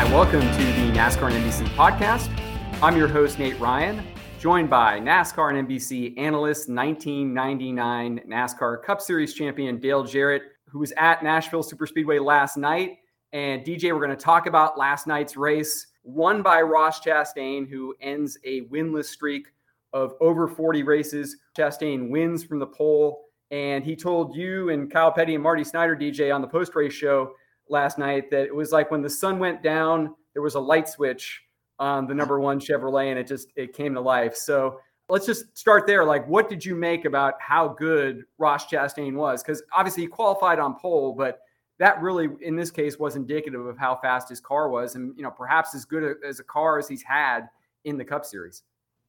Hi, welcome to the NASCAR and NBC podcast. I'm your host, Nate Ryan, joined by NASCAR and NBC analyst, 1999 NASCAR Cup Series champion Dale Jarrett, who was at Nashville Superspeedway last night. And DJ, we're going to talk about last night's race, won by Ross Chastain, who ends a winless streak of over 40 races. Chastain wins from the pole. And he told you and Kyle Petty and Marty Snider, DJ, on the post race show last night that it was like when the sun went down, there was a light switch on the number one Chevrolet and it just it came to life. So let's just start there. Like, what did you make about how good Ross Chastain was? Because obviously he qualified on pole, but that really, in this case, was indicative of how fast his car was, and you know, perhaps as good as a car as he's had in the Cup Series.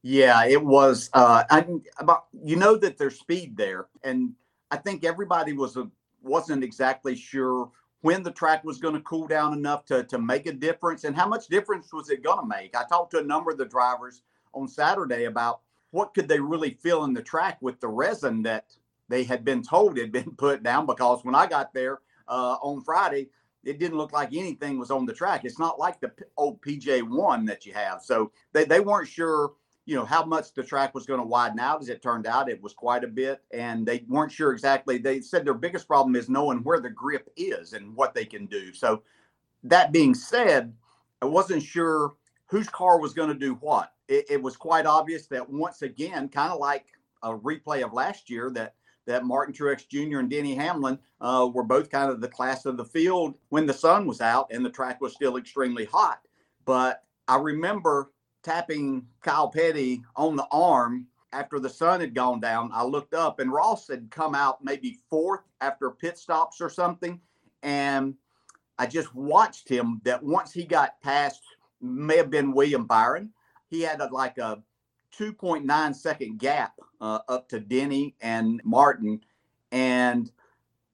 Yeah, it was. Uh, I, about you know that there's speed there, and I think everybody was a, wasn't exactly sure when the track was going to cool down enough to, to make a difference and how much difference was it going to make. I talked to a number of the drivers on Saturday about what could they really feel in the track with the resin that they had been told had been put down because when I got there uh, on Friday, it didn't look like anything was on the track. It's not like the old PJ1 that you have. So they, they weren't sure you know how much the track was going to widen out as it turned out it was quite a bit and they weren't sure exactly they said their biggest problem is knowing where the grip is and what they can do. So that being said i wasn't sure whose car was going to do what. It, it, was quite obvious that once again kind of like a replay of last year that that martin truex jr and denny hamlin uh, were both kind of the class of the field when the sun was out and the track was still extremely hot. But i remember tapping Kyle Petty on the arm after the sun had gone down. I looked up and Ross had come out maybe fourth after pit stops or something. And I just watched him that once he got past, may have been William Byron, he had a, like a 2.9 second gap uh, up to Denny and Martin. And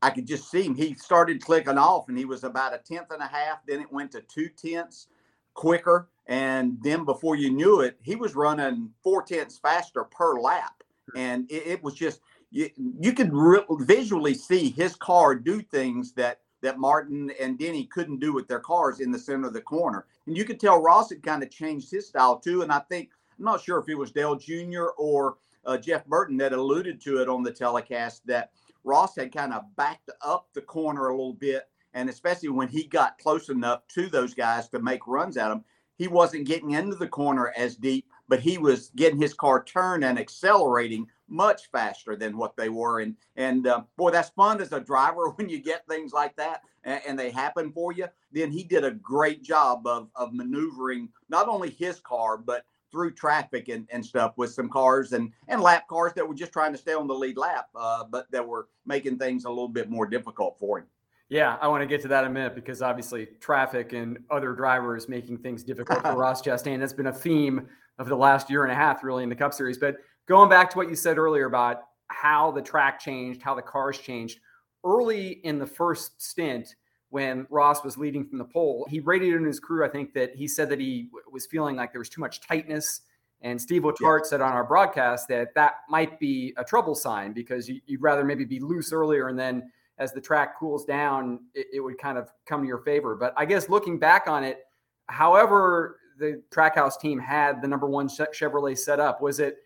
I could just see him. He started clicking off and he was about a tenth and a half. Then it went to two tenths quicker. And then before you knew it, he was running four tenths faster per lap. And it, it was just, you, you could re- visually see his car do things that that Martin and Denny couldn't do with their cars in the center of the corner. And you could tell Ross had kind of changed his style too. And I think, I'm not sure if it was Dale Jr. or uh, Jeff Burton that alluded to it on the telecast that Ross had kind of backed up the corner a little bit. And especially when he got close enough to those guys to make runs at them, he wasn't getting into the corner as deep, but he was getting his car turned and accelerating much faster than what they were. And and uh, boy, that's fun as a driver when you get things like that and, and, they happen for you. Then he did a great job of of maneuvering not only his car but through traffic and, and stuff with some cars and and lap cars that were just trying to stay on the lead lap, uh, but that were making things a little bit more difficult for him. Yeah, I want to get to that in a minute because obviously traffic and other drivers making things difficult for Ross Chastain. That's been a theme of the last year and a half, really, in the Cup Series. But going back to what you said earlier about how the track changed, how the cars changed, early in the first stint, when Ross was leading from the pole, he rated in his crew, I think, that he said that he was feeling like there was too much tightness. And Steve Letarte yeah. said on our broadcast that that might be a trouble sign because you'd rather maybe be loose earlier and then as the track cools down, it, it, would kind of come to your favor. But I guess looking back on it, however the Trackhouse team had the number one Chevrolet set up, was it?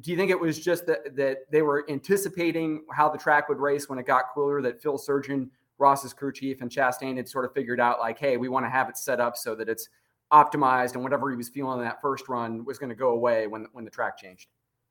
Do you think it was just that that they were anticipating how the track would race when it got cooler? That Phil Surgen, Ross's crew chief, and Chastain had sort of figured out like, hey, we want to have it set up so that it's optimized, and whatever he was feeling in that first run was going to go away when when the track changed.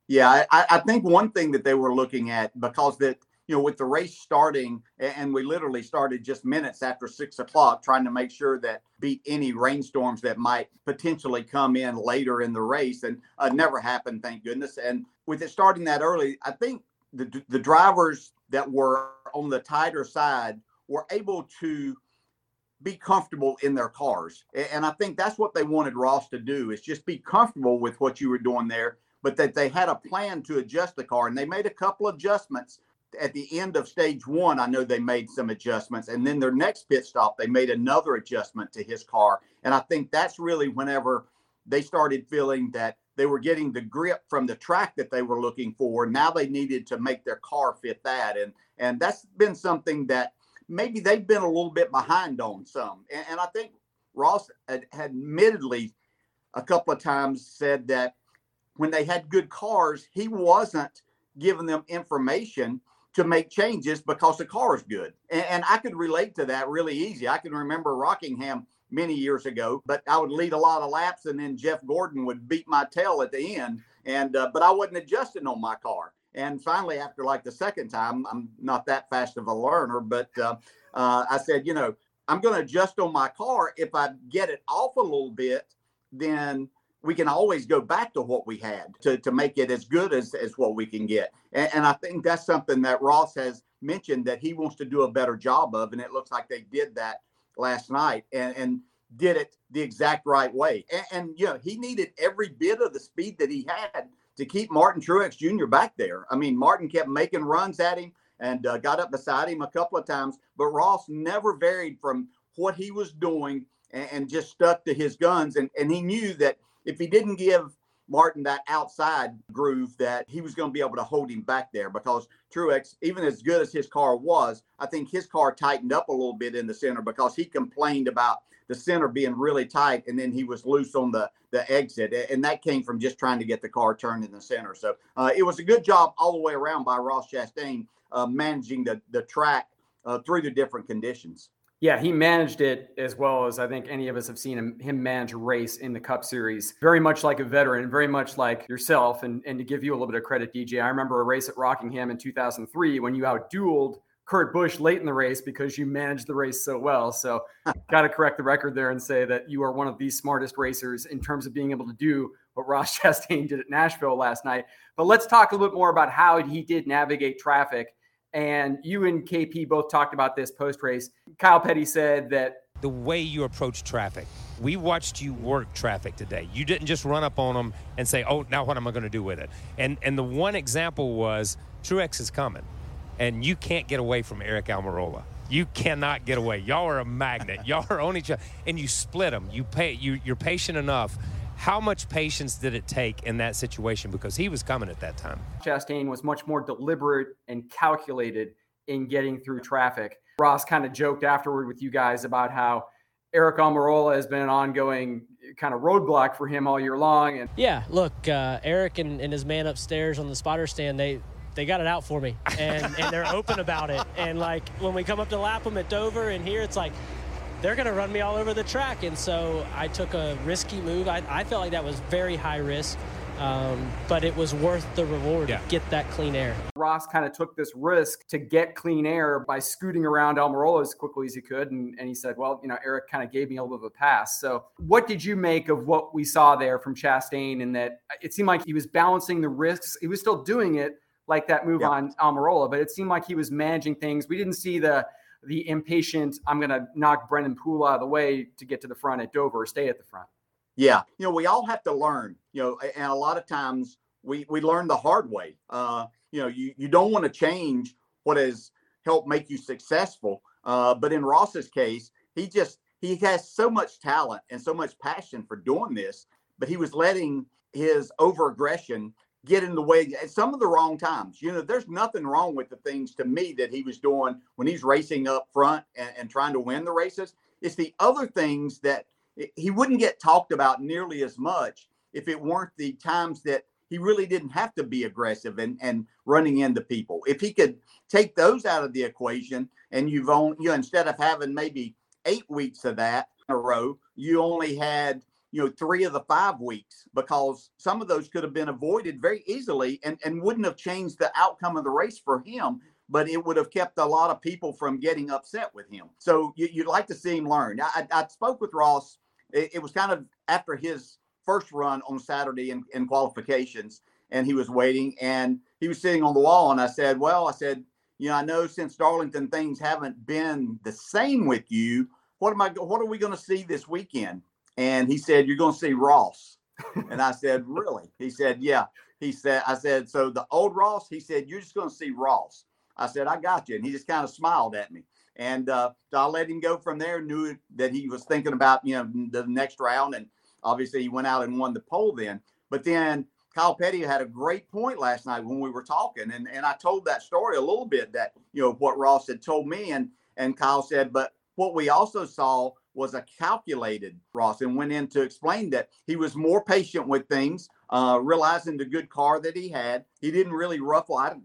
Yeah, I, I think one thing that they were looking at because that you know, with the race starting, and we literally started just minutes after six o'clock, trying to make sure that beat any rainstorms that might potentially come in later in the race, and uh, never happened, thank goodness. And with it starting that early, I think the the drivers that were on the tighter side were able to be comfortable in their cars, and I think that's what they wanted Ross to do is just be comfortable with what you were doing there but that they had a plan to adjust the car and they made a couple adjustments at the end of stage one, I know they made some adjustments. And then their next pit stop, they made another adjustment to his car. And I think that's really whenever they started feeling that they were getting the grip from the track that they were looking for. Now they needed to make their car fit that. And and that's been something that maybe they've been a little bit behind on some. And, and I think Ross had, had admittedly a couple of times said that when they had good cars, he wasn't giving them information to make changes because the car is good. And, and, I could relate to that really easy. I can remember Rockingham many years ago, but I would lead a lot of laps and then Jeff Gordon would beat my tail at the end. And, uh, but I wasn't adjusting on my car. And finally, after like the second time, I'm not that fast of a learner, but uh, uh, I said, you know, I'm going to adjust on my car. If I get it off a little bit, then we can always go back to what we had to, to make it as good as, as what we can get. And, and I think that's something that Ross has mentioned that he wants to do a better job of. And it looks like they did that last night and, and did it the exact right way. And, and you know, he needed every bit of the speed that he had to keep Martin Truex Jr. back there. I mean, Martin kept making runs at him and uh, got up beside him a couple of times, but Ross never varied from what he was doing and, and just stuck to his guns. And, and he knew that if he didn't give Martin that outside groove that he was going to be able to hold him back there because Truex, even as good as his car was, I think his car tightened up a little bit in the center because he complained about the center being really tight and then he was loose on the the exit. And that came from just trying to get the car turned in the center. So uh, it was a good job all the way around by ross chastain uh, managing the the track uh, through the different conditions yeah, he managed it as well as I think any of us have seen him, him manage a race in the Cup Series. Very much like a veteran, very much like yourself. And, and to give you a little bit of credit, DJ, I remember a race at Rockingham in 2003 when you outdueled Kurt Busch late in the race because you managed the race so well. So, got to correct the record there and say that you are one of the smartest racers in terms of being able to do what Ross Chastain did at Nashville last night. But let's talk a little bit more about how he did navigate traffic and you and KP both talked about this post race. Kyle Petty said that the way you approach traffic. We watched you work traffic today. You didn't just run up on them and say, "Oh, now what am I going to do with it?" And and the one example was Truex is coming, and you can't get away from Aric Almirola. You cannot get away. Y'all are a magnet. Y'all are on each other, and you split them. You pay. You you're patient enough how much patience did it take in that situation? Because he was coming at that time. Chastain was much more deliberate and calculated in getting through traffic. Ross kind of joked afterward with you guys about how Aric Almirola has been an ongoing kind of roadblock for him all year long. And yeah, look, uh, Aric and, and his man upstairs on the spotter stand, they they got it out for me, and and they're open about it. And like when we come up to lap them at Dover and here, it's like they're going to run me all over the track. And so I took a risky move. I, I felt like that was very high risk. Um, but it was worth the reward yeah. to get that clean air. Ross kind of took this risk to get clean air by scooting around Almirola as quickly as he could. And, and he said, well, you know, Aric kind of gave me a little bit of a pass. So what did you make of what we saw there from Chastain and that it seemed like he was balancing the risks. He was still doing it like that move yeah. on Almirola, but it seemed like he was managing things. We didn't see the the impatient, I'm going to knock Brennan Poole out of the way to get to the front at Dover or stay at the front. Yeah. You know, we all have to learn, you know, and a lot of times we, we learn the hard way. Uh, you know, you, you don't want to change what has helped make you successful. Uh, but in Ross's case, he just, he has so much talent and so much passion for doing this, but he was letting his over aggression get in the way at some of the wrong times. You know, there's nothing wrong with the things to me that he was doing when he's racing up front and, and trying to win the races. It's the other things that he wouldn't get talked about nearly as much if it weren't the times that he really didn't have to be aggressive and, and running into people. If he could take those out of the equation and you've only, you know, instead of having maybe eight weeks of that in a row, you only had you know three of the five weeks because some of those could have been avoided very easily and and wouldn't have changed the outcome of the race for him but it would have kept a lot of people from getting upset with him. So you, would like to see him learn. I, I, spoke with ross. It, it, was kind of after his first run on saturday in, in qualifications and he was waiting and he was sitting on the wall and i said well i said you know i know since darlington things haven't been the same with you what am i what are we going to see this weekend and he said, You're going to see Ross. and I said, Really? He said, Yeah. He said, I said, So the old Ross, he said, You're just going to see Ross. I said, I got you. And he just kind of smiled at me. And uh, so I let him go from there, knew that he was thinking about, you know, the next round. And obviously he went out and won the pole then. But then Kyle Petty had a great point last night when we were talking. And, and I told that story a little bit that, you know, what Ross had told me. And, and Kyle said, but what we also saw was a calculated Ross and went in to explain that he was more patient with things, uh, realizing the good car that he had. He didn't really ruffle. I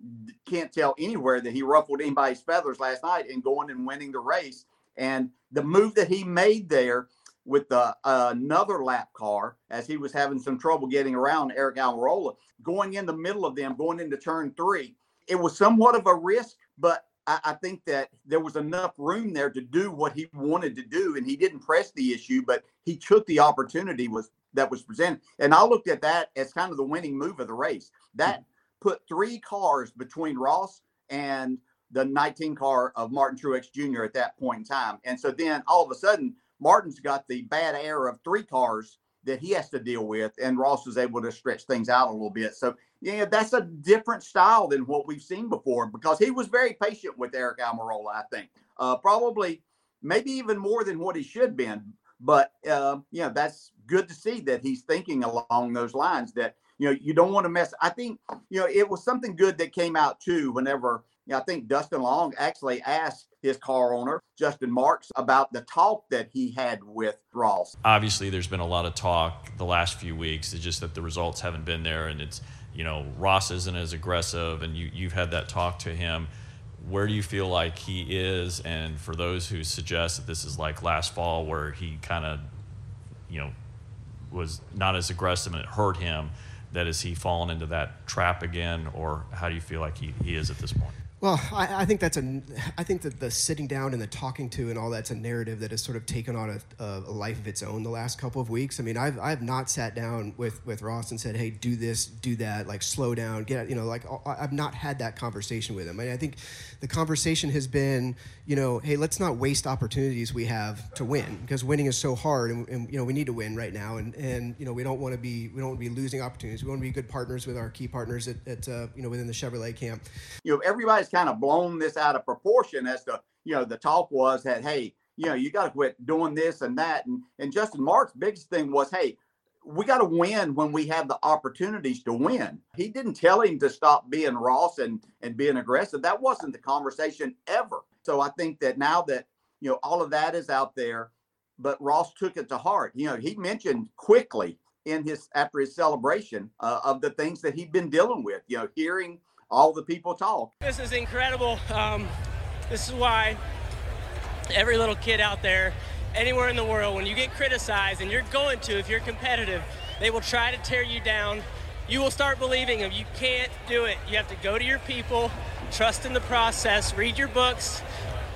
can't tell anywhere that he ruffled anybody's feathers last night in going and winning the race. And the move that he made there with the, uh, another lap car as he was having some trouble getting around Aric Almirola, going in the middle of them, going into turn three. It was somewhat of a risk, but I, I, think that there was enough room there to do what he wanted to do, and he didn't press the issue, but he took the opportunity was that was presented. And I looked at that as kind of the winning move of the race. That mm-hmm. put three cars between Ross and the 19 car of Martin Truex Jr. at that point in time. And so then all of a sudden, Martin's got the bad air of three cars that he has to deal with, and Ross was able to stretch things out a little bit. So yeah, that's a different style than what we've seen before because he was very patient with Aric Almirola. I think uh, probably maybe even more than what he should been. But uh, know that's good to see that he's thinking along those lines. That you know you don't want to mess. I think you know it was something good that came out too. Whenever you I think Dustin Long actually asked his car owner, Justin Marks, about the talk that he had with Ross. Obviously, there's been a lot of talk the last few weeks. It's just that the results haven't been there, and it's you know, Ross isn't as aggressive, and you, you've had that talk to him. Where do you feel like he is? And for those who suggest that this is like last fall, where he kind of, you know, was not as aggressive and it hurt him, that is he fallen into that trap again, or how do you feel like he, he is at this point? Well, I, I, think that's a. I think that the sitting down and the talking to and all that's a narrative that has sort of taken on a, a, life of its own the last couple of weeks. I mean, I've I've not sat down with with Ross and said, "Hey, do this, do that, like slow down, get," you know, like I've not had that conversation with him. I, mean, I think the conversation has been, you know, hey, let's not waste opportunities we have to win because winning is so hard, and, and you know we need to win right now, and and you know we don't want to be we don't want to be losing opportunities. We want to be good partners with our key partners at, at uh, you know within the Chevrolet camp. You know, everybody's kind of blown this out of proportion as to you know the talk was that hey you know you got to quit doing this and that and and Justin Marks' biggest thing was hey we got to win when we have the opportunities to win. He didn't tell him to stop being Ross and and being aggressive. That wasn't the conversation ever. So I think that now that you know all of that is out there, but Ross took it to heart. You know, he mentioned quickly in his after his celebration uh, of the things that he'd been dealing with. You know, hearing all the people talk. This is incredible. Um, this is why every little kid out there, anywhere in the world, when you get criticized, and you're going to if you're competitive, they will try to tear you down. You will start believing them. You can't do it. You have to go to your people, trust in the process, read your books,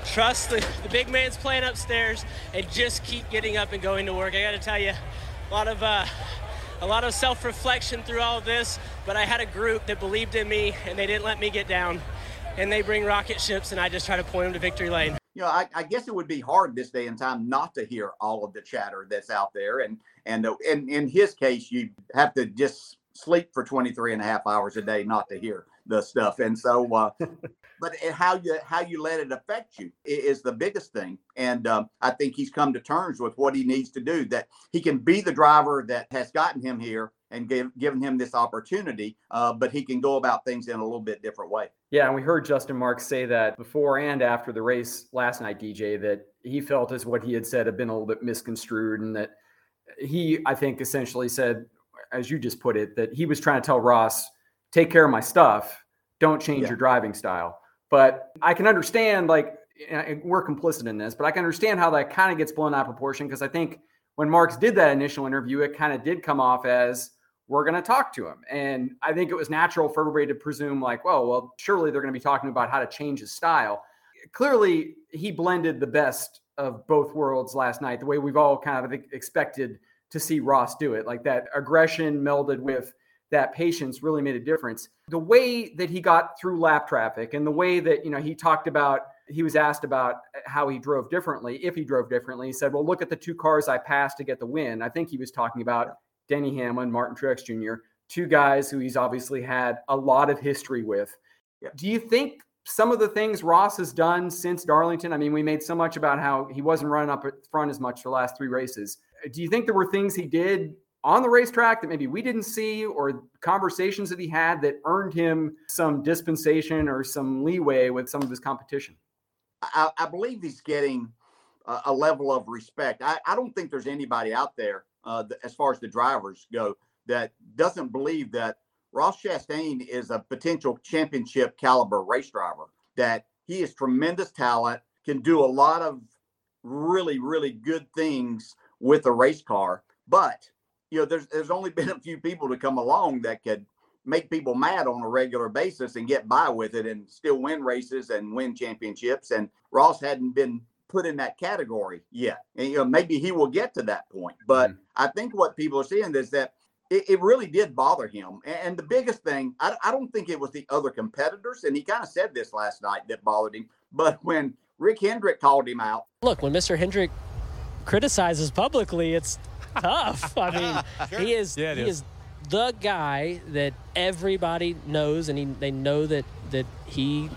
trust the, the big man's plan upstairs, and just keep getting up and going to work. I got to tell you, a lot of uh, a lot of self reflection through all this, but I had a group that believed in me and they didn't let me get down. And they bring rocket ships, and I just try to point them to victory lane. You know, I, I guess it would be hard this day and time not to hear all of the chatter that's out there. And and uh, in, in his case, you have to just sleep for 23 and a half hours a day not to hear the stuff. And so, uh, but how you how you let it affect you is the biggest thing. And um, I think he's come to terms with what he needs to do. That he can be the driver that has gotten him here and give, given him this opportunity, uh, but he can go about things in a little bit different way. Yeah, and we heard Justin Marks say that before and after the race last night, DJ, that he felt as what he had said had been a little bit misconstrued, and that he, I think, essentially said, as you just put it, that he was trying to tell Ross, take care of my stuff, don't change yeah. your driving style. But I can understand, like, we're complicit in this, but I can understand how that kind of gets blown out of proportion because I think when Marks did that initial interview, it kind of did come off as we're going to talk to him. And I think it was natural for everybody to presume, like, well, well, surely they're going to be talking about how to change his style. Clearly, he blended the best of both worlds last night, the way we've all kind of expected to see Ross do it, like that aggression melded with that patience really made a difference. The way that he got through lap traffic and the way that, you know, he talked about, he was asked about how he drove differently, if he drove differently. He said, well, look at the two cars I passed to get the win. I think he was talking about Denny Hamlin, Martin Truex Jr., two guys who he's obviously had a lot of history with. Do you think some of the things Ross has done since Darlington? I mean, we made so much about how he wasn't running up front as much for the last three races. Do you think there were things he did on the racetrack that maybe we didn't see or conversations that he had that earned him some dispensation or some leeway with some of his competition? I, I believe he's getting a, a level of respect. I, I, don't think there's anybody out there, uh, as far as the drivers go, that doesn't believe that Ross Chastain is a potential championship caliber race driver. That he is tremendous talent, can do a lot of really, really good things with a race car. But you know, there's there's only been a few people to come along that could make people mad on a regular basis and get by with it and still win races and win championships. And Ross hadn't been put in that category yet. And you know, maybe he will get to that point. But mm-hmm. I think what people are seeing is that it, it really did bother him. And the biggest thing, I, I don't think it was the other competitors, and he kind of said this last night that bothered him. But when Rick Hendrick called him out, look, when Mr. Hendrick criticizes publicly, it's tough. I mean, sure. he is yeah, he is. is the guy that everybody knows, and he, they know that that he,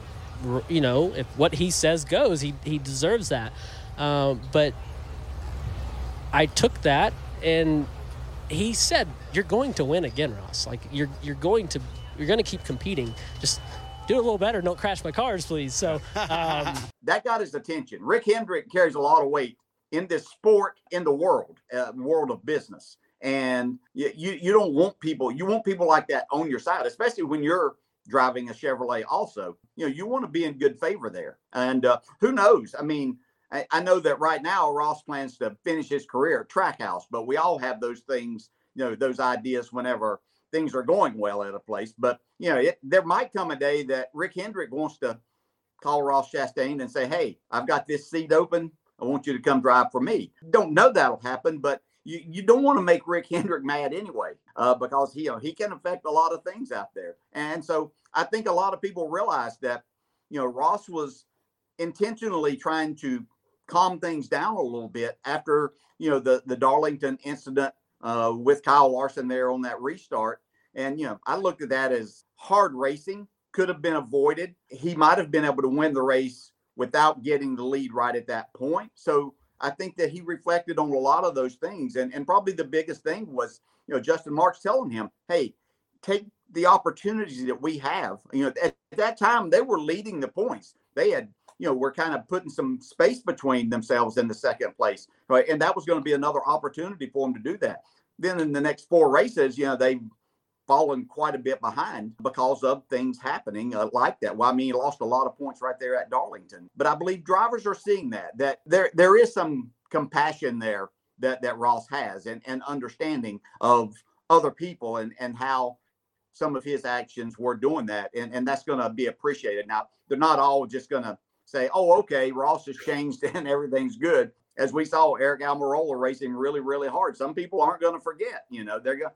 you know, if what he says goes, he he deserves that. Um, but I took that, and he said, "You're going to win again, Ross. Like you're you're going to you're going to keep competing. Just." Do a little better. Don't crash my cars, please. So um, that got his attention. Rick Hendrick carries a lot of weight in this sport in the world, uh, world of business. And you, you, don't want people you want people like that on your side especially when you're driving a chevrolet also. You know you want to be in good favor there. And uh, who knows? I mean I, I, know that right now ross plans to finish his career at trackhouse but we all have those things you know those ideas whenever things are going well at a place. But you know it, there might come a day that rick hendrick wants to call ross chastain and say hey i've got this seat open i want you to come drive for me don't know that'll happen but you, you don't want to make Rick Hendrick mad anyway, uh, because he you know, he can affect a lot of things out there. And so I think a lot of people realize that you know Ross was intentionally trying to calm things down a little bit after you know the the Darlington incident uh, with Kyle Larson there on that restart. And you know I looked at that as hard racing could have been avoided. He might have been able to win the race without getting the lead right at that point. So I think that he reflected on a lot of those things. And, and probably the biggest thing was, you know, Justin Marks telling him, hey, take the opportunities that we have. You know, at, at that time, they were leading the points. They had, you know, were kind of putting some space between themselves in the second place. Right. And that was going to be another opportunity for them to do that. Then in the next four races, you know, they fallen quite a bit behind because of things happening uh, like that. Well, I mean, he lost a lot of points right there at Darlington. But I believe drivers are seeing that that there there is some compassion there that that Ross has and and understanding of other people and and how some of his actions were doing that and and that's going to be appreciated. Now, they're not all just going to say, "Oh, okay, Ross has changed and everything's good." As we saw Aric Almirola racing really, really hard. Some people aren't going to forget. You know, they're going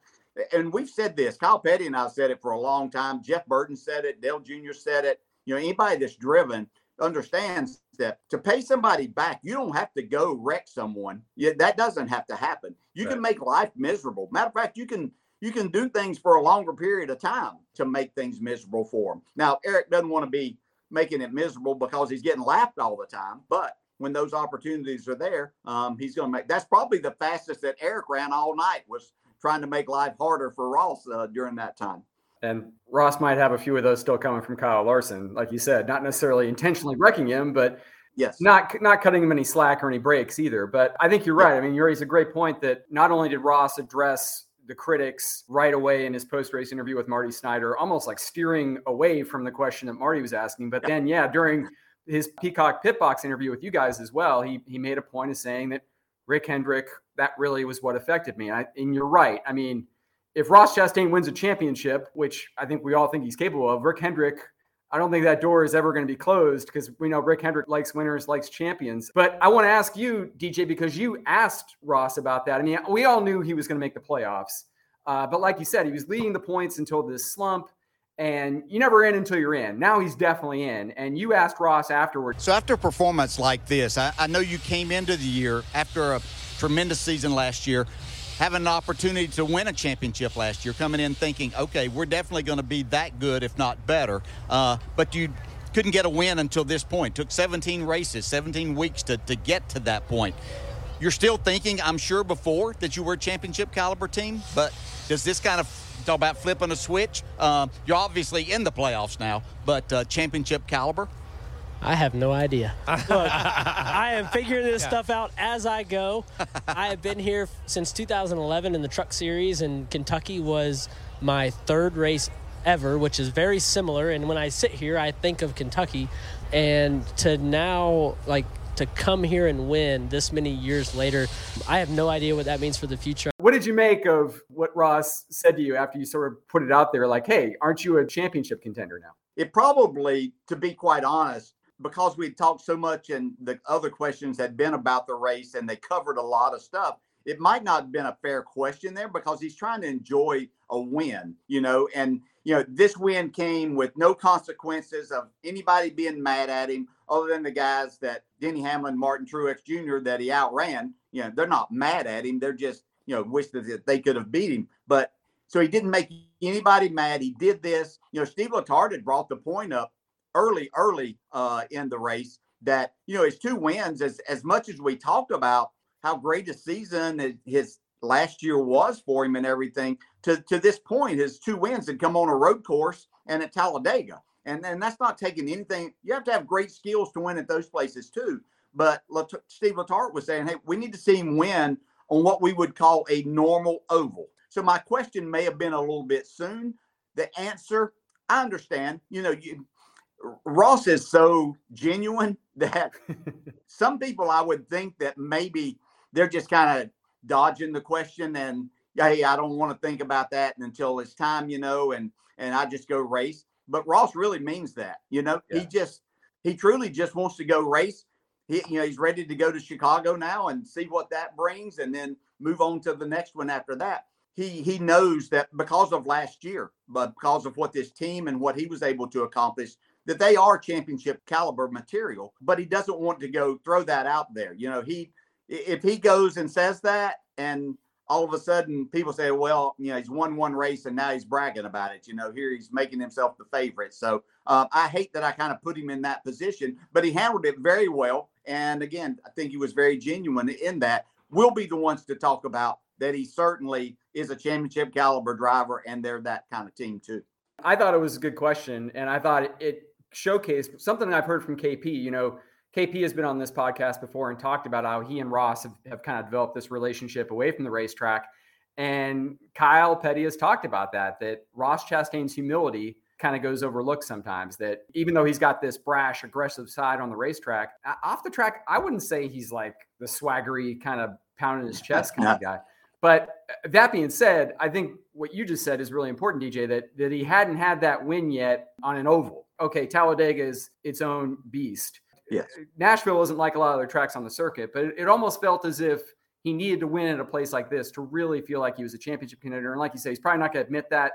and we've said this. Kyle Petty and I said it for a long time. Jeff Burton said it. Dale Jr. said it. You know, anybody that's driven understands that to pay somebody back, you don't have to go wreck someone. Yeah, that doesn't have to happen. You right. can make life miserable. Matter of fact, you can you can do things for a longer period of time to make things miserable for them. Now, Aric doesn't want to be making it miserable because he's getting laughed all the time, but when those opportunities are there, um, he's going to make. That's probably the fastest that Aric ran all night was trying to make life harder for Ross uh, during that time. And Ross might have a few of those still coming from Kyle Larson, like you said, not necessarily intentionally wrecking him, but yes, not not cutting him any slack or any breaks either. But I think you're right. I mean, you raise a great point that not only did Ross address the critics right away in his post race interview with Marty Snider, almost like steering away from the question that Marty was asking, but then yeah, during his Peacock Pit Box interview with you guys as well, he he made a point of saying that Rick Hendrick, that really was what affected me. I, and you're right. I mean, if Ross Chastain wins a championship, which I think we all think he's capable of, Rick Hendrick, I don't think that door is ever going to be closed because we know Rick Hendrick likes winners, likes champions. But I want to ask you, DJ, because you asked Ross about that. I mean, we all knew he was going to make the playoffs. Uh, but like you said, he was leading the points until this slump and you never in until you're in. Now he's definitely in. And you asked Ross afterwards. So after a performance like this, I, I know you came into the year after a tremendous season last year, having an opportunity to win a championship last year, coming in thinking, okay, we're definitely going to be that good, if not better. Uh, but you couldn't get a win until this point. Took 17 races, 17 weeks to, to get to that point. You're still thinking, I'm sure, before that you were a championship caliber team, but does this kind of talk about flipping a switch. Uh, you're obviously in the playoffs now, but uh, championship caliber. I have no idea. Look, I am figuring this yeah. stuff out as I go. I have been here since 2011 in the Truck Series, and Kentucky was my third race ever, which is very similar. And when I sit here, I think of Kentucky, and to now like to come here and win this many years later, I have no idea what that means for the future. What did you make of what Ross said to you after you sort of put it out there? Like, hey, aren't you a championship contender now? It probably, to be quite honest, because we talked so much and the other questions had been about the race and they covered a lot of stuff, it might not have been a fair question there because he's trying to enjoy a win, you know, and you know, this win came with no consequences of anybody being mad at him other than the guys that Denny Hamlin, Martin Truex Jr. that he outran. You know, they're not mad at him. They're just, you know, wish that they could have beat him. But so he didn't make anybody mad. He did this. You know, Steve Letarte had brought the point up early, early uh, in the race that, you know, his two wins, as as much as we talked about how great a season his last year was for him and everything, to, to this point, his two wins had come on a road course and at Talladega. And, and that's not taking anything. You have to have great skills to win at those places too. But Steve Letarte was saying, hey, we need to see him win on what we would call a normal oval. So my question may have been a little bit soon. The answer, I understand. You know, you, Ross is so genuine that some people I would think that maybe they're just kind of dodging the question and hey, I don't want to think about that until it's time, you know, and and I just go race. But Ross really means that, you know. Yeah. He just he truly just wants to go race. He you know he's ready to go to Chicago now and see what that brings, and then move on to the next one after that. He he knows that because of last year, but because of what this team and what he was able to accomplish, that they are championship caliber material. But he doesn't want to go throw that out there. You know, he if he goes and says that and all of a sudden people say, well, you know, he's won one race and now he's bragging about it. You know, here he's making himself the favorite. So uh, I hate that I kind of put him in that position, but he handled it very well. And again, I think he was very genuine in that. We'll be the ones to talk about that he certainly is a championship caliber driver and they're that kind of team too. I thought it was a good question. And I thought it showcased something I've heard from KP, you know, KP has been on this podcast before and talked about how he and Ross have, have kind of developed this relationship away from the racetrack. And Kyle Petty has talked about that, that Ross Chastain's humility kind of goes overlooked sometimes. That even though he's got this brash, aggressive side on the racetrack, off the track, I wouldn't say he's like the swaggery kind of pounding his chest kind of guy. But uh, that being said, I think what you just said is really important, DJ, that, that he hadn't had that win yet on an oval. Okay, Talladega is its own beast. Yes. Uh, Nashville isn't like a lot of other tracks on the circuit, but it, it, almost felt as if he needed to win at a place like this to really feel like he was a championship contender. And like you say, he's probably not going to admit that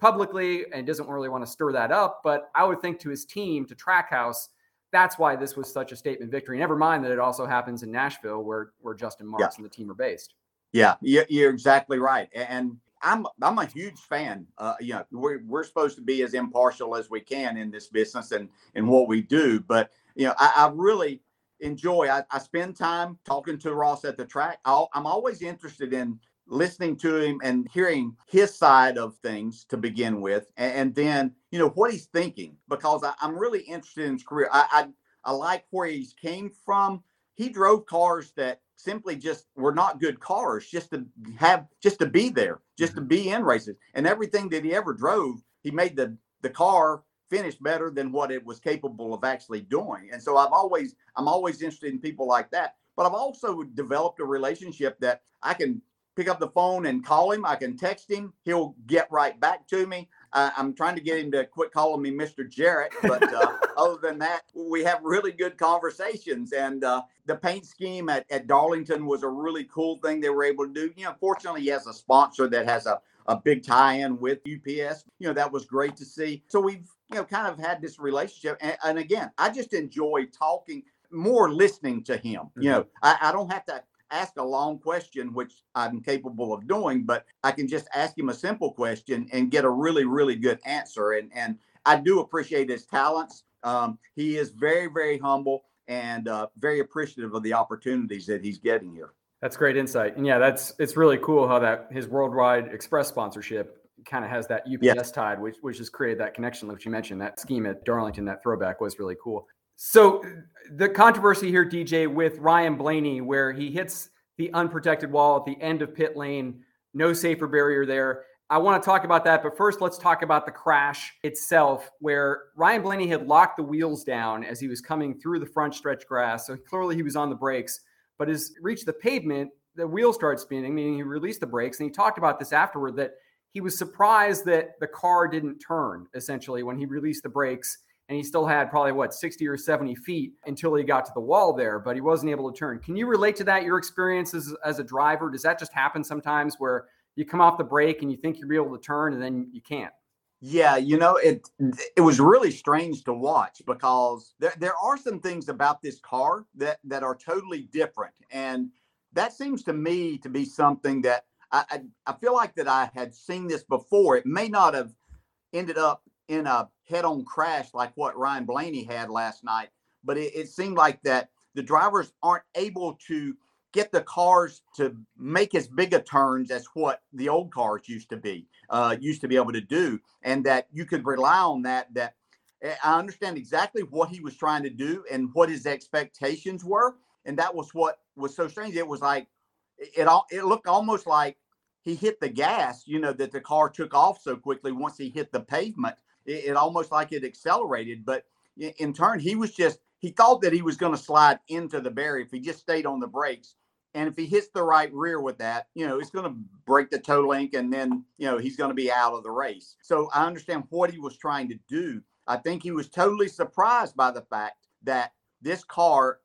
publicly and doesn't really want to stir that up. But I would think to his team, to Trackhouse, that's why this was such a statement victory. Never mind that it also happens in Nashville, where where Justin Marks yeah. and the team are based. Yeah, you're exactly right. And I'm I'm a huge fan. Uh, you know, we're we're supposed to be as impartial as we can in this business and and what we do. But you know, I, I really enjoy. I, I, spend time talking to Ross at the track. i am always interested in listening to him and hearing his side of things to begin with, and, and then you know what he's thinking because I, am really interested in his career. I, I I like where he's came from. He drove cars that simply just were not good cars just to have just to be there just to mm-hmm. be in races. And everything that he ever drove he made the the car finish better than what it was capable of actually doing. And so i've always i'm always interested in people like that. But i've also developed a relationship that i can pick up the phone and call him i can text him he'll get right back to me uh, I'm trying to get him to quit calling me Mr. Jarrett, but uh, other than that, we have really good conversations. And uh, the paint scheme at, at Darlington was a really cool thing they were able to do. You know, fortunately, he has a sponsor that has a, a big tie-in with UPS. You know, that was great to see. So we've you know kind of had this relationship. And, and again, I just enjoy talking more listening to him. Mm-hmm. You know, I, I don't have to ask a long question, which I'm capable of doing, but I can just ask him a simple question and get a really, really good answer. And and I do appreciate his talents. Um, he is very, very humble and uh, very appreciative of the opportunities that he's getting here. That's great insight. And yeah, that's it's really cool how that his worldwide express sponsorship kind of has that UPS yes. tide, which which has created that connection, which you mentioned. That scheme at Darlington, that throwback was really cool. So uh, the controversy here, DJ, with Ryan Blaney, where he hits the unprotected wall at the end of pit lane, no safer barrier there. I want to talk about that, but first let's talk about the crash itself, where Ryan Blaney had locked the wheels down as he was coming through the front stretch grass. So clearly he was on the brakes, but as reached the pavement, the wheels started spinning, meaning he released the brakes. And he talked about this afterward that he was surprised that the car didn't turn essentially when he released the brakes. And he still had probably what 60 or 70 feet until he got to the wall there, but he wasn't able to turn. Can you relate to that? Your experiences as, a driver? Does that just happen sometimes where you come off the brake and you think you'll be able to turn and then you can't. Yeah, you know, it it was really strange to watch because there, there are some things about this car that that are totally different. And that seems to me to be something that I, I, I feel like that I had seen this before. It may not have ended up in a head-on crash like what Ryan Blaney had last night, but it, it seemed like that the drivers aren't able to get the cars to make as big a turns as what the old cars used to be uh, used to be able to do and that you could rely on that that eh, i understand exactly what he was trying to do and what his expectations were and that was what was so strange. It was like it all it looked almost like he hit the gas you know that the car took off so quickly once he hit the pavement it, it almost like it accelerated but in turn he was just he thought that he was going to slide into the barrier if he just stayed on the brakes. And if he hits the right rear with that, you know, it's going to break the toe link and then, you know, he's going to be out of the race. So I understand what he was trying to do. I think he was totally surprised by the fact that this car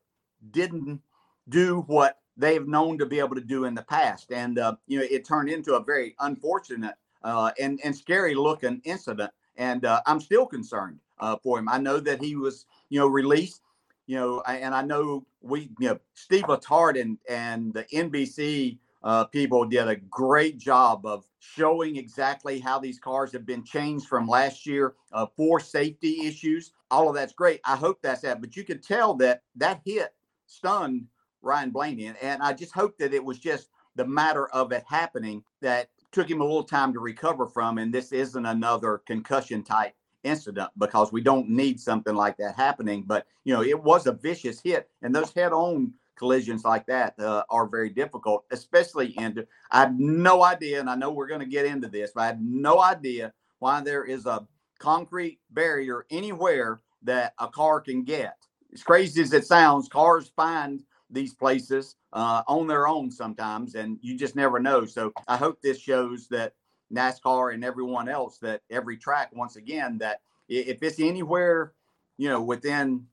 didn't do what they have known to be able to do in the past. And, uh, you know, it turned into a very unfortunate uh, and, and scary looking incident. And uh, I'm still concerned uh, for him. I know that he was, you know, released you know, and I know we, you know, Steve Letarte and, and the NBC uh, people did a great job of showing exactly how these cars have been changed from last year uh, for safety issues. All of that's great. I hope that's that. But you could tell that that hit stunned Ryan Blaney. And I just hope that it was just the matter of it happening that took him a little time to recover from. And this isn't another concussion type incident because we don't need something like that happening. But you know, it was a vicious hit, and those head-on collisions like that uh, are very difficult, especially into. I have no idea, and I know we're going to get into this, but I have no idea why there is a concrete barrier anywhere that a car can get. As crazy as it sounds, cars find these places uh, on their own sometimes, and you just never know. So I hope this shows that NASCAR and everyone else that every track, once again, that if it's anywhere, you know, within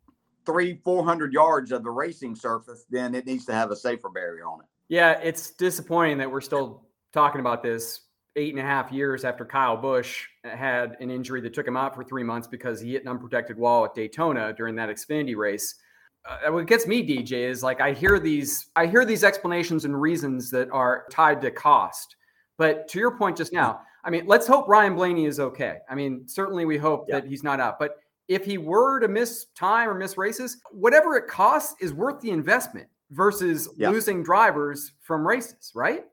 three, 400 yards of the racing surface, then it needs to have a safer barrier on it. Yeah, it's disappointing that we're still talking about this eight and a half years after Kyle Busch had an injury that took him out for three months because he hit an unprotected wall at Daytona during that Xfinity race. Uh, what gets me, DJ, is like I hear these, I hear these explanations and reasons that are tied to cost but to your point just now, I mean, let's hope Ryan Blaney is okay. I mean, certainly we hope yeah. that he's not out. But if he were to miss time or miss races, whatever it costs is worth the investment versus yeah. losing drivers from races, right?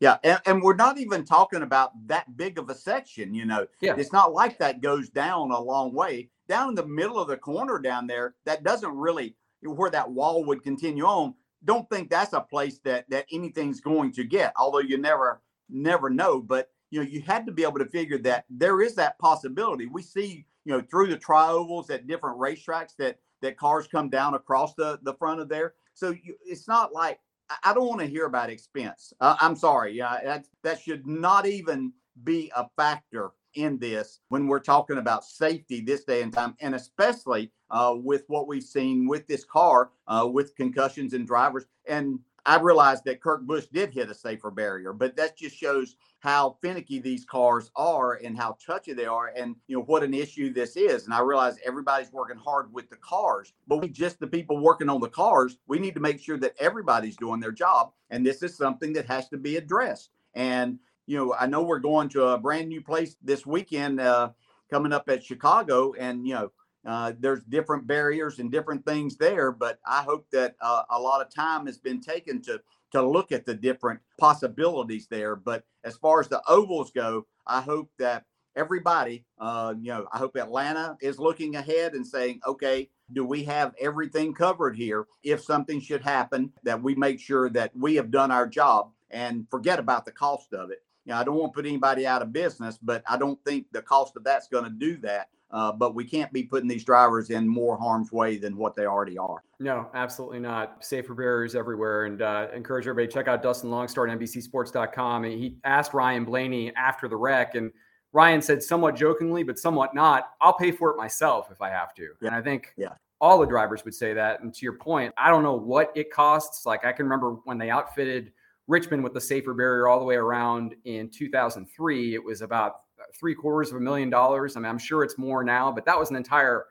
Yeah, and, and, we're not even talking about that big of a section. You know, yeah. it's not like that goes down a long way. Down in the middle of the corner down there, that doesn't really where that wall would continue on. Don't think that's a place that that anything's going to get. Although you never never know. But you know, you had to be able to figure that there is that possibility. We see, you know, through the triovals at different racetracks that that cars come down across the the front of there. So you, it's not like I don't want to hear about expense. Uh, I'm sorry. Yeah, that that should not even be a factor in this when we're talking about safety this day and time, and especially uh, with what we've seen with this car uh, with concussions and drivers. And I realized that Kurt Busch did hit a safer barrier, but that just shows how finicky these cars are and how touchy they are and you know what an issue this is. And i realize everybody's working hard with the cars but we just the people working on the cars we need to make sure that everybody's doing their job. And this is something that has to be addressed. And you know i know we're going to a brand new place this weekend uh, coming up at chicago and you know uh, there's different barriers and different things there, but I hope that uh, a lot of time has been taken to to look at the different possibilities there. But as far as the ovals go, I hope that everybody, uh, you know, I hope Atlanta is looking ahead and saying, okay, do we have everything covered here? If something should happen, that we make sure that we have done our job and forget about the cost of it. You know, I don't want to put anybody out of business, but I don't think the cost of that's going to do that. Uh, but we can't be putting these drivers in more harm's way than what they already are. No, absolutely not. SAFER barriers everywhere. And uh, encourage everybody to check out Dustin Longstart at NBCSports.com. And he asked Ryan Blaney after the wreck, and Ryan said somewhat jokingly, but somewhat not, I'll pay for it myself if I have to. Yeah. And I think yeah. all the drivers would say that. And to your point, I don't know what it costs. Like I can remember when they outfitted Richmond with the SAFER barrier all the way around in 2003, it was about three quarters of a million dollars. I mean, I'm sure it's more now, but that was an entire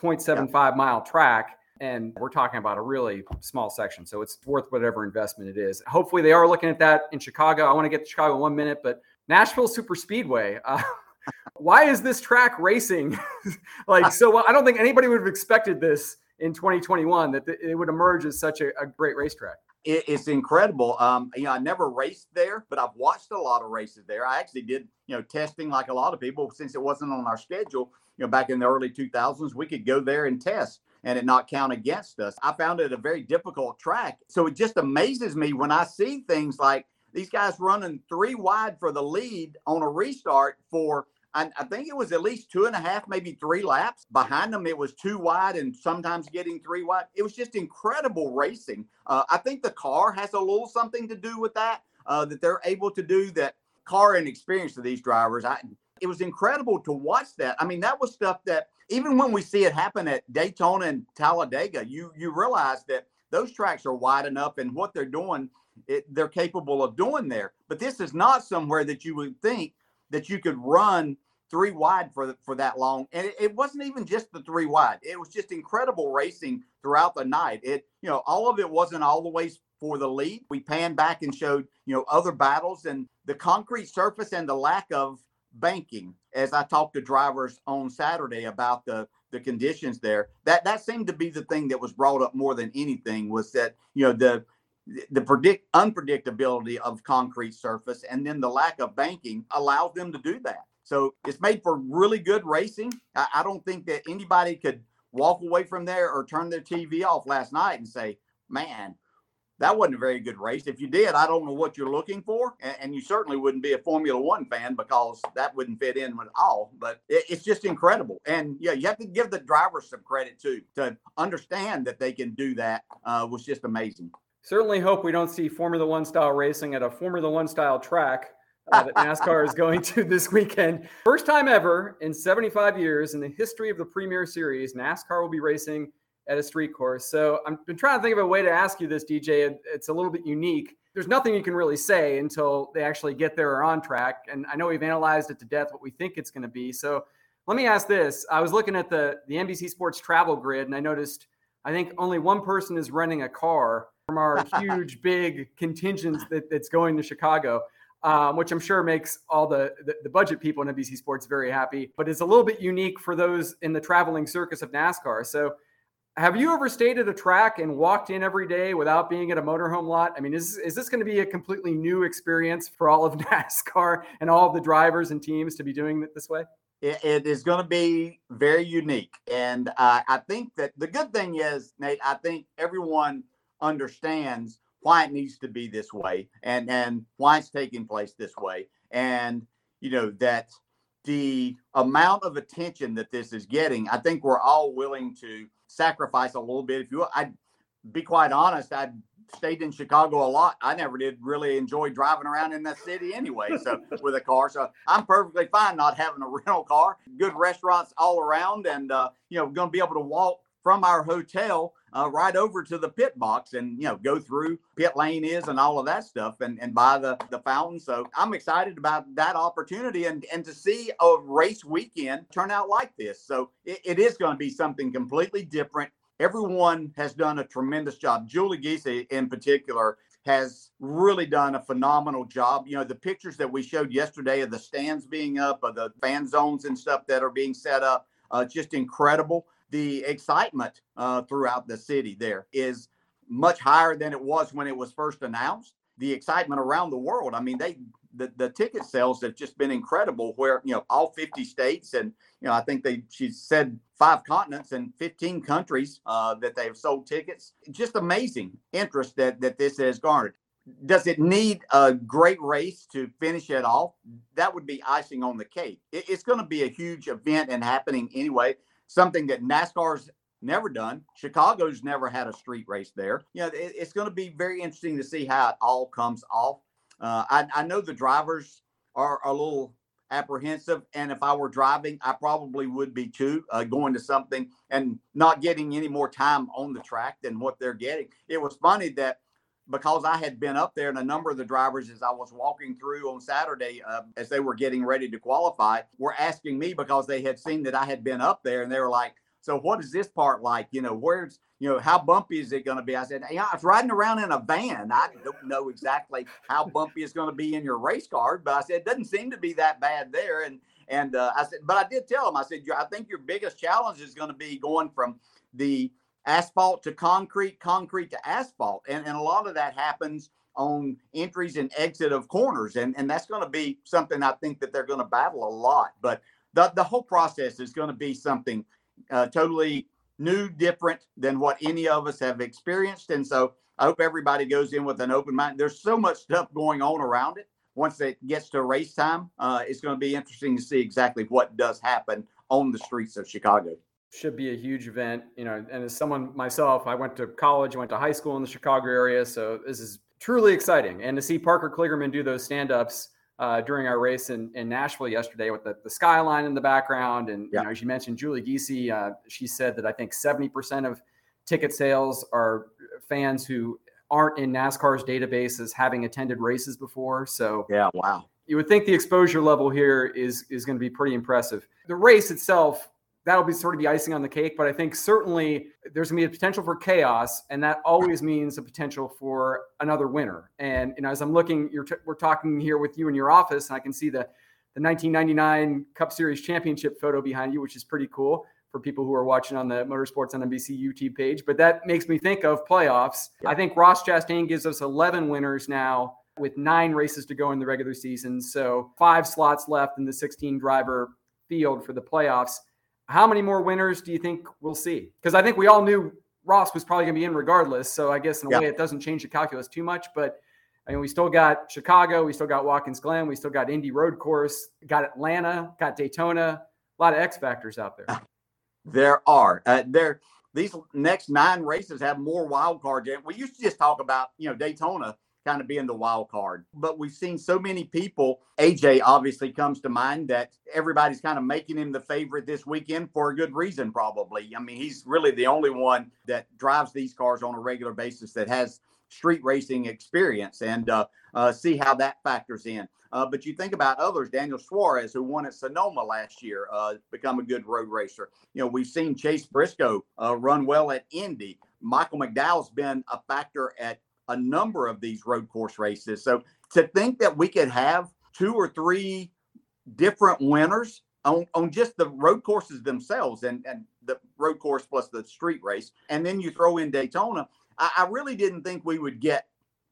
0.75 yeah. mile track. And we're talking about a really small section. So it's worth whatever investment it is. Hopefully, they are looking at that in Chicago. I want to get to Chicago in one minute, but Nashville Superspeedway. Uh, why is this track racing? like, so well, I don't think anybody would have expected this in 2021 that it would emerge as such a, a great racetrack. It, it's incredible. Um, you know, I never raced there, but I've watched a lot of races there. I actually did, you know, testing like a lot of people since it wasn't on our schedule. You know, back in the early 2000s, we could go there and test and it not count against us. I found it a very difficult track. So it just amazes me when I see things like these guys running three wide for the lead on a restart for I, I, think it was at least two and a half, maybe three laps. Behind them, it was two wide and sometimes getting three wide. It was just incredible racing. Uh, I think the car has a little something to do with that, uh, that they're able to do that car and experience of these drivers. I, it was incredible to watch that. I mean, that was stuff that even when we see it happen at Daytona and Talladega, you you realize that those tracks are wide enough and what they're doing it, they're capable of doing there. But this is not somewhere that you would think that you could run three wide for the, for that long. And it, it, wasn't even just the three wide. It was just incredible racing throughout the night. It you know all of it wasn't way for the lead. We panned back and showed you know other battles and the concrete surface and the lack of banking. As I talked to drivers on Saturday about the the conditions there, that that seemed to be the thing that was brought up more than anything was that you know the the predict unpredictability of concrete surface and then the lack of banking allows them to do that. So it's made for really good racing. I, I don't think that anybody could walk away from there or turn their TV off last night and say, man, that wasn't a very good race. If you did, I don't know what you're looking for. And, and, you certainly wouldn't be a Formula One fan because that wouldn't fit in at all. But it, it's just incredible. And yeah, you have to give the drivers some credit too to understand that they can do that uh, was just amazing certainly hope we don't see Formula One style racing at a Formula One style track uh, that NASCAR is going to this weekend. First time ever in 75 years in the history of the Premier Series, NASCAR will be racing at a street course. So I've been trying to think of a way to ask you this, DJ. It's a little bit unique. There's nothing you can really say until they actually get there or on track. And I know we've analyzed it to death what we think it's going to be. So let me ask this. I was looking at the, the NBC Sports travel grid and I noticed I think only one person is renting a car from our huge, big contingents that, that's going to Chicago. Um, which I'm sure makes all the, the, the budget people in NBC Sports very happy, but it's a little bit unique for those in the traveling circus of NASCAR. So, have you ever stayed at a track and walked in every day without being at a motorhome lot? I mean, is is this going to be a completely new experience for all of NASCAR and all of the drivers and teams to be doing it this way? it, it is going to be very unique, and uh, I think that the good thing is, Nate, I think everyone understands why it needs to be this way and and why it's taking place this way. And you know that the amount of attention that this is getting i think we're all willing to sacrifice a little bit. If you i'd be quite honest i stayed in chicago a lot. I never did really enjoy driving around in that city anyway so with a car. So i'm perfectly fine not having a rental car. Good restaurants all around and uh, you know going to be able to walk from our hotel uh, right over to the pit box and you know go through pit lane is and all of that stuff and, and buy the the fountain. So i'm excited about that opportunity and and to see a race weekend turn out like this. So it, it is going to be something completely different. Everyone has done a tremendous job. Julie Giese in particular has really done a phenomenal job. You know, the pictures that we showed yesterday of the stands being up, of the fan zones and stuff that are being set up, uh, just incredible the excitement uh, throughout the city there is much higher than it was when it was first announced. The excitement around the world. I mean, they the, the ticket sales have just been incredible. Where you know all 50 states and you know I think they she said five continents and 15 countries uh, that they've sold tickets. Just amazing interest that that this has garnered. Does it need a great race to finish it off? That would be icing on the cake. It, it's going to be a huge event and happening anyway. Something that NASCAR's never done. Chicago's never had a street race there. You know, it, it's going to be very interesting to see how it all comes off. Uh, I, I know the drivers are a little apprehensive, and if I were driving, I probably would be too, uh, going to something and not getting any more time on the track than what they're getting. It was funny that because I had been up there, and a number of the drivers, as I was walking through on Saturday, uh, as they were getting ready to qualify, were asking me because they had seen that I had been up there, and they were like, so what is this part like? You know, where's you know how bumpy is it going to be? I said, yeah, I was riding around in a van. I don't know exactly how bumpy it's going to be in your race car, but I said it doesn't seem to be that bad there. And and uh, I said, but I did tell him, I said, I think your biggest challenge is going to be going from the asphalt to concrete, concrete to asphalt, and and a lot of that happens on entries and exit of corners, and and that's going to be something I think that they're going to battle a lot. But the the whole process is going to be something uh, totally new, different than what any of us have experienced. And so I hope everybody goes in with an open mind. There's so much stuff going on around it. Once it gets to race time, uh, it's going to be interesting to see exactly what does happen on the streets of Chicago. Should be a huge event, you know. And as someone myself, I went to college, went to high school in the Chicago area, so this is truly exciting. And to see Parker Kligerman do those stand-ups uh, during our race in, in Nashville yesterday with the, the skyline in the background. And, yeah. you know, as you mentioned, Julie Giese, uh, she said that I think 70% of ticket sales are fans who aren't in NASCAR's databases having attended races before. So, yeah, wow. You would think the exposure level here is is going to be pretty impressive. The race itself that'll be sort of the icing on the cake. But I think certainly there's going to be a potential for chaos, and that always means a potential for another winner. And you know, as I'm looking, you're t- we're talking here with you in your office, and I can see the the 1999 Cup Series championship photo behind you, which is pretty cool for people who are watching on the Motorsports on NBC YouTube page. But that makes me think of playoffs. Yeah. I think Ross Chastain gives us 11 winners now with nine races to go in the regular season. So five slots left in the 16 driver field for the playoffs how many more winners do you think we'll see? Because I think we all knew Ross was probably going to be in regardless. So I guess in a yeah. way it doesn't change the calculus too much. But I mean, we still got Chicago, we still got Watkins Glen, we still got Indy Road Course, got Atlanta, got Daytona. A lot of X factors out there. There are. Uh, there. These next nine races have more wild cards. We used to just talk about you know Daytona kind of being the wild card. But we've seen so many people. AJ obviously comes to mind that everybody's kind of making him the favorite this weekend for a good reason, probably. I mean, he's really the only one that drives these cars on a regular basis that has street racing experience and uh, uh, see how that factors in. Uh, but you think about others, Daniel Suarez, who won at Sonoma last year, uh, become a good road racer. You know, we've seen Chase Briscoe uh, run well at Indy. Michael McDowell's been a factor at a number of these road course races. So to think that we could have two or three different winners on, on just the road courses themselves and, and the road course plus the street race, and then you throw in Daytona, I, I really didn't think we would get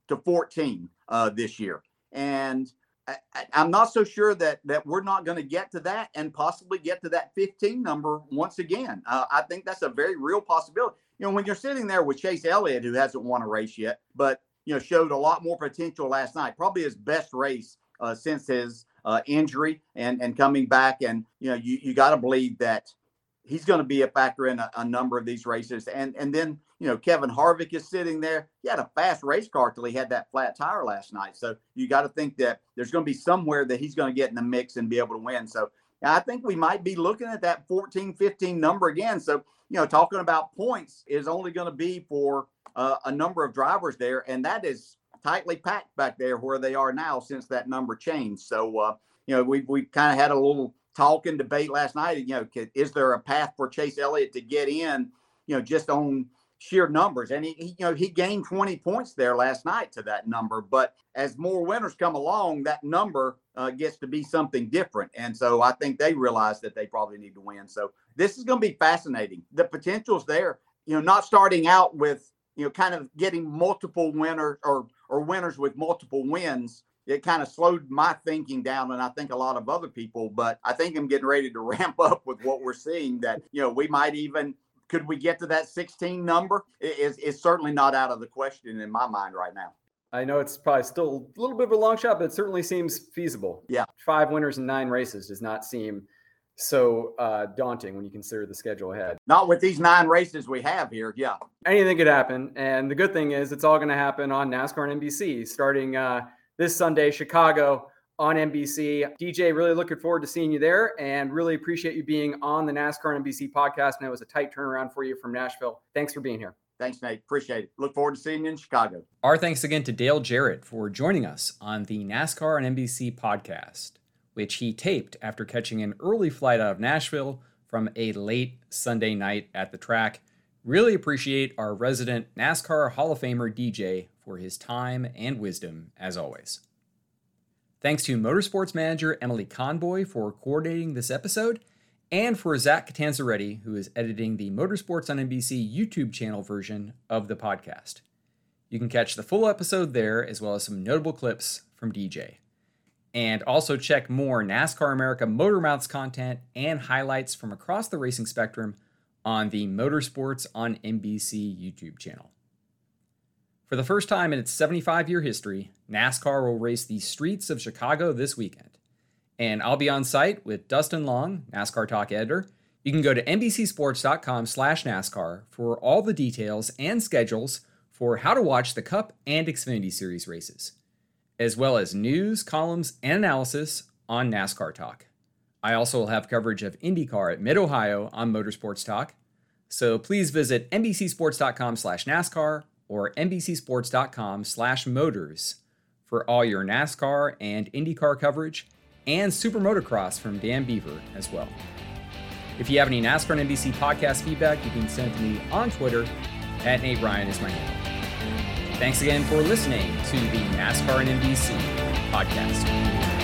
to 14 uh, this year. And I, am not so sure that that we're not going to get to that and possibly get to that 15 number once again. Uh, I think that's a very real possibility you know, when you're sitting there with Chase Elliott, who hasn't won a race yet, but you know, showed a lot more potential last night, probably his best race uh, since his uh, injury and and coming back, and you know, you you got to believe that he's going to be a factor in a, a, number of these races, and and then you know, Kevin Harvick is sitting there. He had a fast race car till he had that flat tire last night, so you got to think that there's going to be somewhere that he's going to get in the mix and be able to win. So I think we might be looking at that 14, 15 number again. So, you know, talking about points is only going to be for uh, a number of drivers there. And that is tightly packed back there where they are now since that number changed. So, uh, you know, we, we kind of had a little talk and debate last night. You know, is there a path for Chase Elliott to get in, you know, just on sheer numbers. And he, he, you know, he gained 20 points there last night to that number. But as more winners come along, that number uh, gets to be something different. And so I think they realize that they probably need to win. So this is going to be fascinating. The potential's there. You know, not starting out with you know kind of getting multiple winners or or winners with multiple wins it kind of slowed my thinking down, and I think a lot of other people. But I think I'm getting ready to ramp up with what we're seeing. That you know, we might even could we get to that 16 number? Is it's certainly not out of the question in my mind right now. I know it's probably still a little bit of a long shot, but it certainly seems feasible. Yeah. Five winners in nine races does not seem so uh, daunting when you consider the schedule ahead. Not with these nine races we have here. Yeah. Anything could happen. And the good thing is it's all going to happen on NASCAR and NBC starting uh, this Sunday, Chicago on NBC. DJ, really looking forward to seeing you there and really appreciate you being on the NASCAR and NBC podcast. And it was a tight turnaround for you from Nashville. Thanks for being here. Thanks, Nate. Appreciate it. Look forward to seeing you in Chicago. Our thanks again to Dale Jarrett for joining us on the NASCAR and NBC podcast, which he taped after catching an early flight out of Nashville from a late Sunday night at the track. Really appreciate our resident NASCAR Hall of Famer DJ for his time and wisdom as always. Thanks to Motorsports Manager Emily Conboy for coordinating this episode and for Zach Catanzaretti, who is editing the Motorsports on NBC YouTube channel version of the podcast. You can catch the full episode there, as well as some notable clips from DJ. And also check more NASCAR America Motor Mouths content and highlights from across the racing spectrum on the Motorsports on NBC YouTube channel. For the first time in its 75 year history, NASCAR will race the streets of Chicago this weekend and I'll be on site with Dustin Long, NASCAR Talk editor. You can go to NBCSports.com slash NASCAR for all the details and schedules for how to watch the Cup and Xfinity Series races, as well as news, columns, and analysis on NASCAR Talk. I also will have coverage of IndyCar at Mid-Ohio on Motorsports Talk, so please visit NBCSports.com slash NASCAR or NBCSports.com slash Motors for all your NASCAR and IndyCar coverage and Super Motocross from Dan Beaver as well. If you have any NASCAR and NBC podcast feedback, you can send me on Twitter at Nate Ryan is my handle. Thanks again for listening to the NASCAR and NBC podcast.